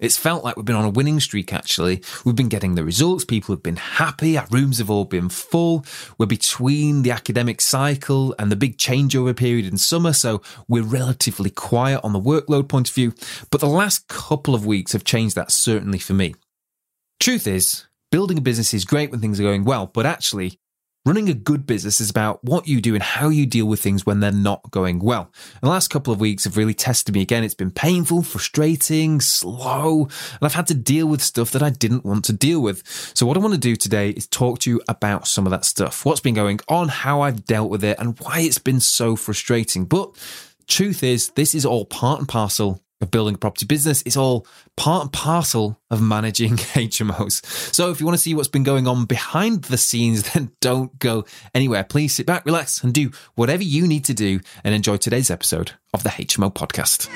It's felt like we've been on a winning streak, actually. We've been getting the results. People have been happy. Our rooms have all been full. We're between the academic cycle and the big changeover period in summer, so we're relatively quiet on the workload point of view. But the last couple of weeks have changed that, certainly for me. Truth is, building a business is great when things are going well, but actually, Running a good business is about what you do and how you deal with things when they're not going well. And the last couple of weeks have really tested me again. It's been painful, frustrating, slow, and I've had to deal with stuff that I didn't want to deal with. So, what I want to do today is talk to you about some of that stuff, what's been going on, how I've dealt with it, and why it's been so frustrating. But truth is, this is all part and parcel of building a property business. It's all part and parcel of managing HMOs. So if you want to see what's been going on behind the scenes, then don't go anywhere. Please sit back, relax, and do whatever you need to do and enjoy today's episode of the HMO podcast.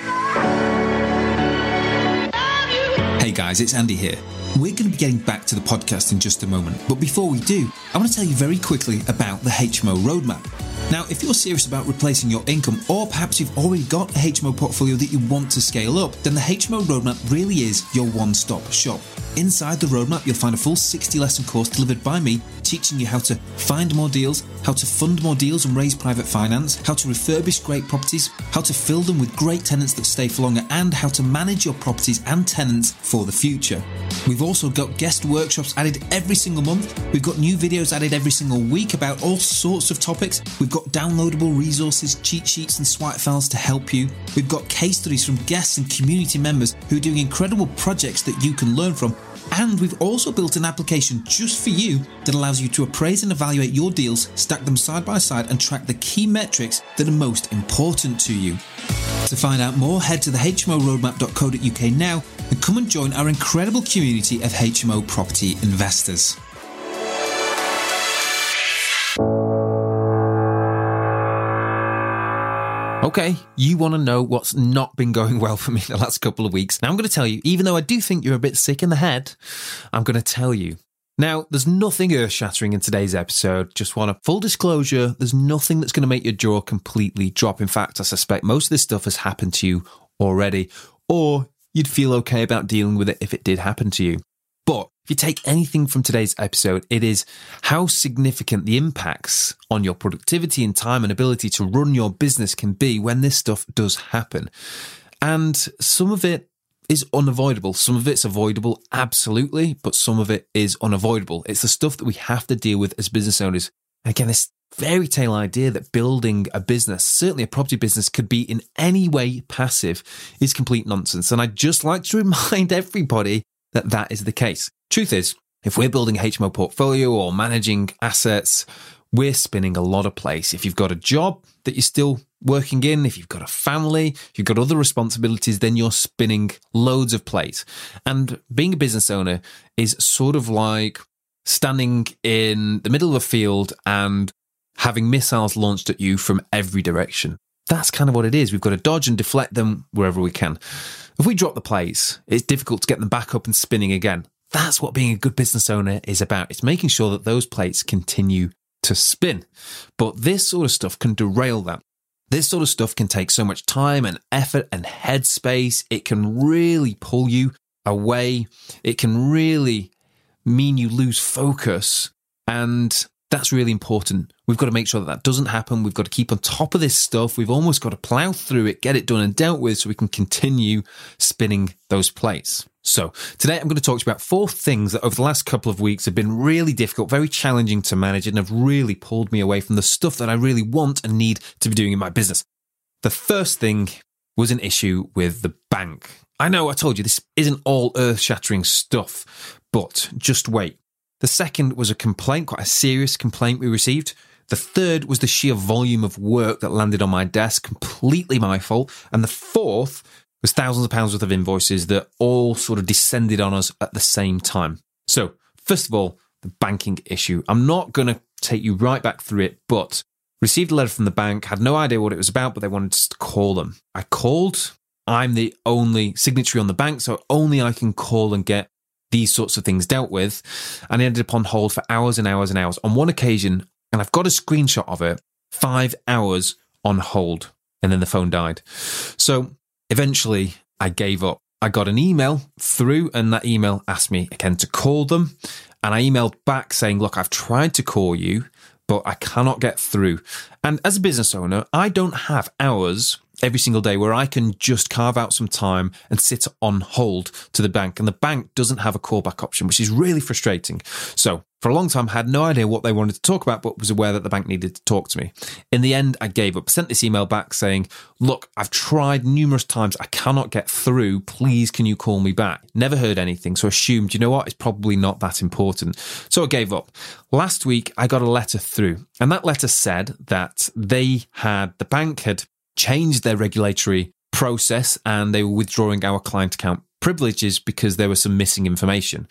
Hey guys, it's Andy here. We're going to be getting back to the podcast in just a moment, but before we do, I want to tell you very quickly about the HMO roadmap. Now, if you're serious about replacing your income, or perhaps you've already got a HMO portfolio that you want to scale up, then the HMO Roadmap really is your one stop shop. Inside the roadmap, you'll find a full 60 lesson course delivered by me, teaching you how to find more deals, how to fund more deals and raise private finance, how to refurbish great properties, how to fill them with great tenants that stay for longer, and how to manage your properties and tenants for the future. We've also got guest workshops added every single month. We've got new videos added every single week about all sorts of topics. We've got downloadable resources, cheat sheets, and swipe files to help you. We've got case studies from guests and community members who are doing incredible projects that you can learn from. And we've also built an application just for you that allows you to appraise and evaluate your deals, stack them side by side, and track the key metrics that are most important to you. To find out more, head to the hmoroadmap.co.uk now and come and join our incredible community of HMO property investors. Okay, you want to know what's not been going well for me the last couple of weeks. Now, I'm going to tell you, even though I do think you're a bit sick in the head, I'm going to tell you. Now, there's nothing earth shattering in today's episode. Just want a full disclosure. There's nothing that's going to make your jaw completely drop. In fact, I suspect most of this stuff has happened to you already, or you'd feel okay about dealing with it if it did happen to you. But if you take anything from today's episode, it is how significant the impacts on your productivity and time and ability to run your business can be when this stuff does happen. And some of it is unavoidable. Some of it's avoidable, absolutely, but some of it is unavoidable. It's the stuff that we have to deal with as business owners. And again, this fairy tale idea that building a business, certainly a property business, could be in any way passive is complete nonsense. And I'd just like to remind everybody that that is the case. Truth is, if we're building a HMO portfolio or managing assets, we're spinning a lot of plates. If you've got a job that you're still working in, if you've got a family, if you've got other responsibilities, then you're spinning loads of plates. And being a business owner is sort of like standing in the middle of a field and having missiles launched at you from every direction. That's kind of what it is. We've got to dodge and deflect them wherever we can. If we drop the plates, it's difficult to get them back up and spinning again. That's what being a good business owner is about. It's making sure that those plates continue to spin. But this sort of stuff can derail that. This sort of stuff can take so much time and effort and headspace. It can really pull you away. It can really mean you lose focus. And that's really important. We've got to make sure that that doesn't happen. We've got to keep on top of this stuff. We've almost got to plow through it, get it done and dealt with so we can continue spinning those plates. So today I'm going to talk to you about four things that over the last couple of weeks have been really difficult, very challenging to manage and have really pulled me away from the stuff that I really want and need to be doing in my business. The first thing was an issue with the bank. I know I told you this isn't all earth shattering stuff, but just wait. The second was a complaint, quite a serious complaint we received. The third was the sheer volume of work that landed on my desk, completely my fault. And the fourth was thousands of pounds worth of invoices that all sort of descended on us at the same time. So, first of all, the banking issue. I'm not going to take you right back through it, but received a letter from the bank, had no idea what it was about, but they wanted us to call them. I called. I'm the only signatory on the bank, so only I can call and get these sorts of things dealt with. And I ended up on hold for hours and hours and hours. On one occasion, and I've got a screenshot of it, five hours on hold. And then the phone died. So eventually I gave up. I got an email through, and that email asked me again to call them. And I emailed back saying, Look, I've tried to call you, but I cannot get through. And as a business owner, I don't have hours every single day where I can just carve out some time and sit on hold to the bank. And the bank doesn't have a callback option, which is really frustrating. So for a long time, I had no idea what they wanted to talk about, but was aware that the bank needed to talk to me. In the end, I gave up, sent this email back saying, look, I've tried numerous times. I cannot get through. Please, can you call me back? Never heard anything. So assumed, you know what? It's probably not that important. So I gave up. Last week, I got a letter through and that letter said that they had, the bank had changed their regulatory process and they were withdrawing our client account privileges because there was some missing information.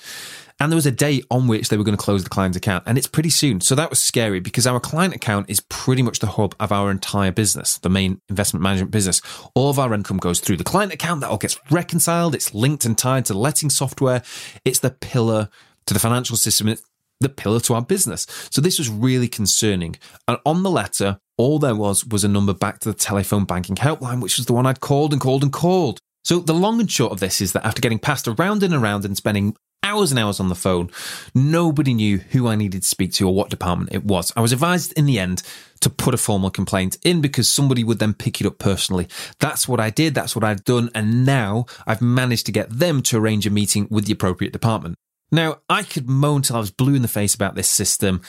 And there was a date on which they were going to close the client account, and it's pretty soon. So that was scary because our client account is pretty much the hub of our entire business, the main investment management business. All of our income goes through the client account, that all gets reconciled, it's linked and tied to letting software, it's the pillar to the financial system, it's the pillar to our business. So this was really concerning. And on the letter, all there was was a number back to the telephone banking helpline, which was the one I'd called and called and called. So the long and short of this is that after getting passed around and around and spending hours and hours on the phone, nobody knew who I needed to speak to or what department it was. I was advised in the end to put a formal complaint in because somebody would then pick it up personally. That's what I did. That's what I've done. And now I've managed to get them to arrange a meeting with the appropriate department. Now, I could moan till I was blue in the face about this system,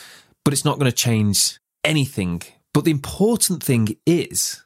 but it's not going to change anything. But the important thing is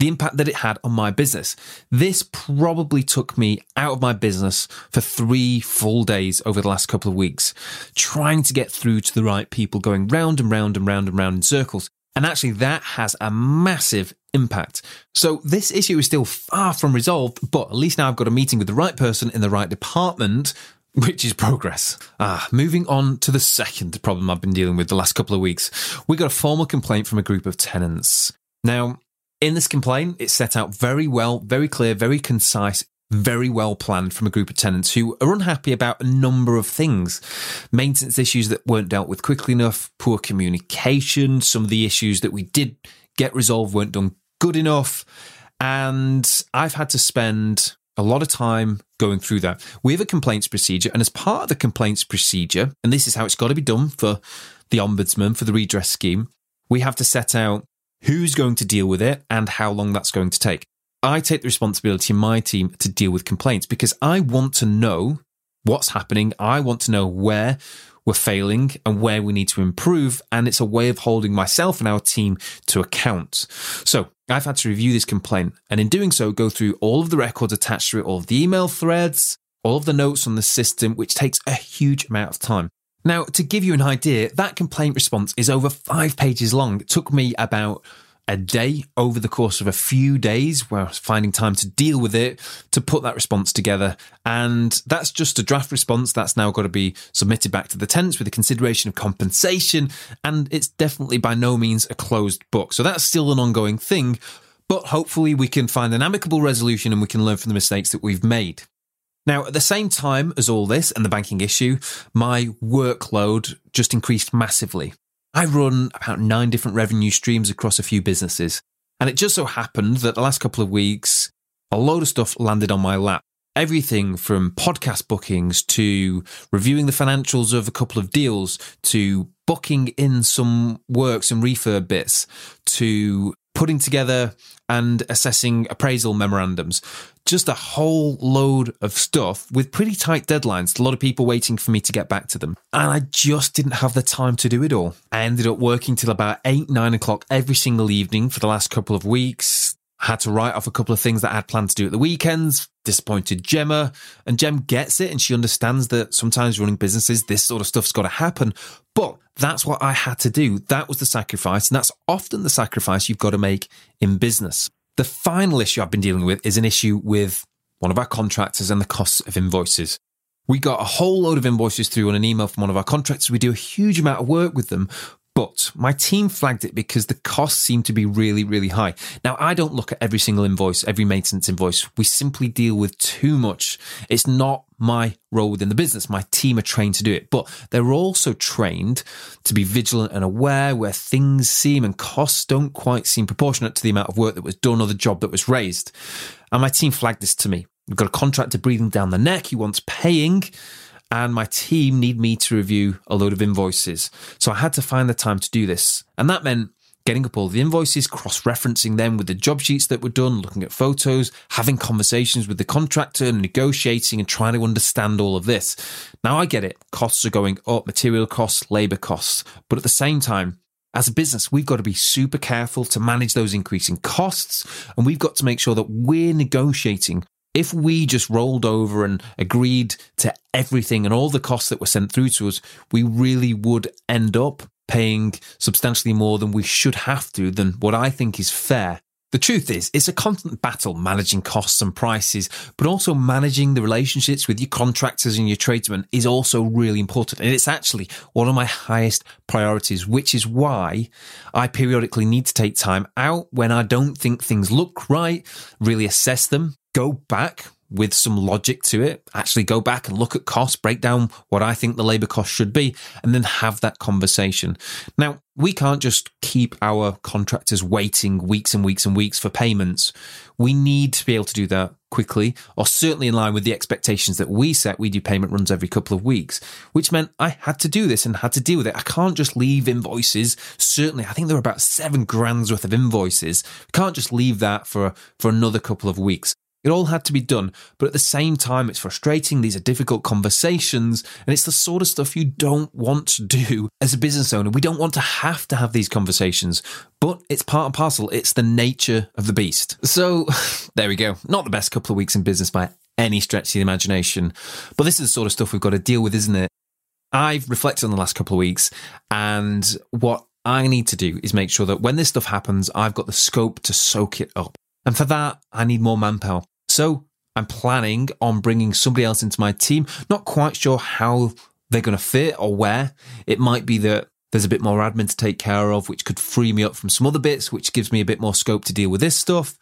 the impact that it had on my business. This probably took me out of my business for three full days over the last couple of weeks, trying to get through to the right people, going round and round and round and round in circles. And actually, that has a massive impact. So, this issue is still far from resolved, but at least now I've got a meeting with the right person in the right department which is progress. Ah, moving on to the second problem I've been dealing with the last couple of weeks. We got a formal complaint from a group of tenants. Now, in this complaint, it's set out very well, very clear, very concise, very well planned from a group of tenants who are unhappy about a number of things. Maintenance issues that weren't dealt with quickly enough, poor communication, some of the issues that we did get resolved weren't done good enough. And I've had to spend a lot of time going through that. We have a complaints procedure, and as part of the complaints procedure, and this is how it's got to be done for the ombudsman for the redress scheme, we have to set out who's going to deal with it, and how long that's going to take. I take the responsibility in my team to deal with complaints because I want to know what's happening. I want to know where we're failing and where we need to improve. And it's a way of holding myself and our team to account. So I've had to review this complaint and in doing so, go through all of the records attached to it, all of the email threads, all of the notes on the system, which takes a huge amount of time. Now, to give you an idea, that complaint response is over five pages long. It took me about a day over the course of a few days where I was finding time to deal with it, to put that response together. And that's just a draft response that's now got to be submitted back to the tenants with a consideration of compensation. And it's definitely by no means a closed book. So that's still an ongoing thing. But hopefully we can find an amicable resolution and we can learn from the mistakes that we've made. Now, at the same time as all this and the banking issue, my workload just increased massively. I run about nine different revenue streams across a few businesses. And it just so happened that the last couple of weeks, a load of stuff landed on my lap. Everything from podcast bookings to reviewing the financials of a couple of deals to booking in some work, some refurb bits to putting together and assessing appraisal memorandums. Just a whole load of stuff with pretty tight deadlines. A lot of people waiting for me to get back to them. And I just didn't have the time to do it all. I ended up working till about eight, nine o'clock every single evening for the last couple of weeks. Had to write off a couple of things that I had planned to do at the weekends, disappointed Gemma, and Gem gets it and she understands that sometimes running businesses, this sort of stuff's got to happen. But that's what I had to do. That was the sacrifice. And that's often the sacrifice you've got to make in business. The final issue I've been dealing with is an issue with one of our contractors and the costs of invoices. We got a whole load of invoices through on an email from one of our contractors. We do a huge amount of work with them, but my team flagged it because the costs seem to be really, really high. Now, I don't look at every single invoice, every maintenance invoice. We simply deal with too much. It's not my role within the business. My team are trained to do it, but they're also trained to be vigilant and aware where things seem and costs don't quite seem proportionate to the amount of work that was done or the job that was raised. And my team flagged this to me. We've got a contractor breathing down the neck. He wants paying and my team need me to review a load of invoices. So I had to find the time to do this. And that meant getting up all the invoices, cross referencing them with the job sheets that were done, looking at photos, having conversations with the contractor, negotiating and trying to understand all of this. Now I get it. Costs are going up, material costs, labor costs. But at the same time, as a business, we've got to be super careful to manage those increasing costs. And we've got to make sure that we're negotiating if we just rolled over and agreed to everything and all the costs that were sent through to us, we really would end up paying substantially more than we should have to, than what I think is fair. The truth is, it's a constant battle managing costs and prices, but also managing the relationships with your contractors and your tradesmen is also really important. And it's actually one of my highest priorities, which is why I periodically need to take time out when I don't think things look right, really assess them, go back with some logic to it, actually go back and look at costs, break down what I think the labor cost should be, and then have that conversation. Now, we can't just keep our contractors waiting weeks and weeks and weeks for payments. We need to be able to do that quickly, or certainly in line with the expectations that we set. We do payment runs every couple of weeks, which meant I had to do this and had to deal with it. I can't just leave invoices. Certainly, I think there are about seven grand's worth of invoices. can't just leave that for, for another couple of weeks. It all had to be done, but at the same time, it's frustrating. These are difficult conversations, and it's the sort of stuff you don't want to do as a business owner. We don't want to have to have these conversations, but it's part and parcel. It's the nature of the beast. So there we go. Not the best couple of weeks in business by any stretch of the imagination, but this is the sort of stuff we've got to deal with, isn't it? I've reflected on the last couple of weeks, and what I need to do is make sure that when this stuff happens, I've got the scope to soak it up. And for that, I need more manpower. So I'm planning on bringing somebody else into my team. Not quite sure how they're going to fit or where. It might be that there's a bit more admin to take care of, which could free me up from some other bits, which gives me a bit more scope to deal with this stuff.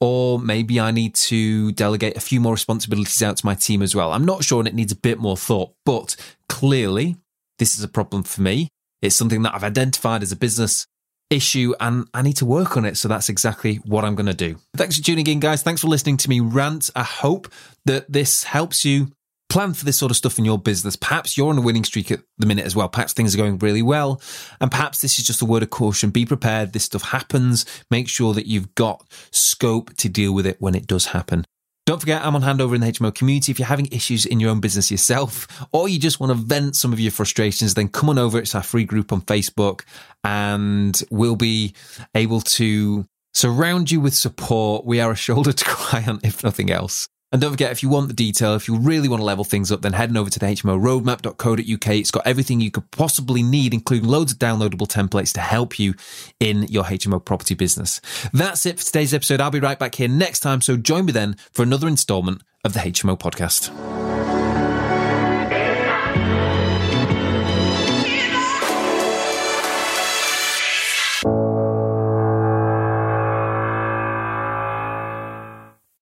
Or maybe I need to delegate a few more responsibilities out to my team as well. I'm not sure and it needs a bit more thought, but clearly this is a problem for me. It's something that I've identified as a business issue and I need to work on it. So that's exactly what I'm going to do. Thanks for tuning in, guys. Thanks for listening to me rant. I hope that this helps you plan for this sort of stuff in your business. Perhaps you're on a winning streak at the minute as well. Perhaps things are going really well. And perhaps this is just a word of caution. Be prepared. This stuff happens. Make sure that you've got scope to deal with it when it does happen. Don't forget, I'm on hand over in the HMO community. If you're having issues in your own business yourself, or you just want to vent some of your frustrations, then come on over. It's our free group on Facebook, and we'll be able to surround you with support. We are a shoulder to cry on, if nothing else. And don't forget, if you want the detail, if you really want to level things up, then heading over to the HMO hmoroadmap.co.uk. It's got everything you could possibly need, including loads of downloadable templates to help you in your HMO property business. That's it for today's episode. I'll be right back here next time. So join me then for another installment of the HMO podcast.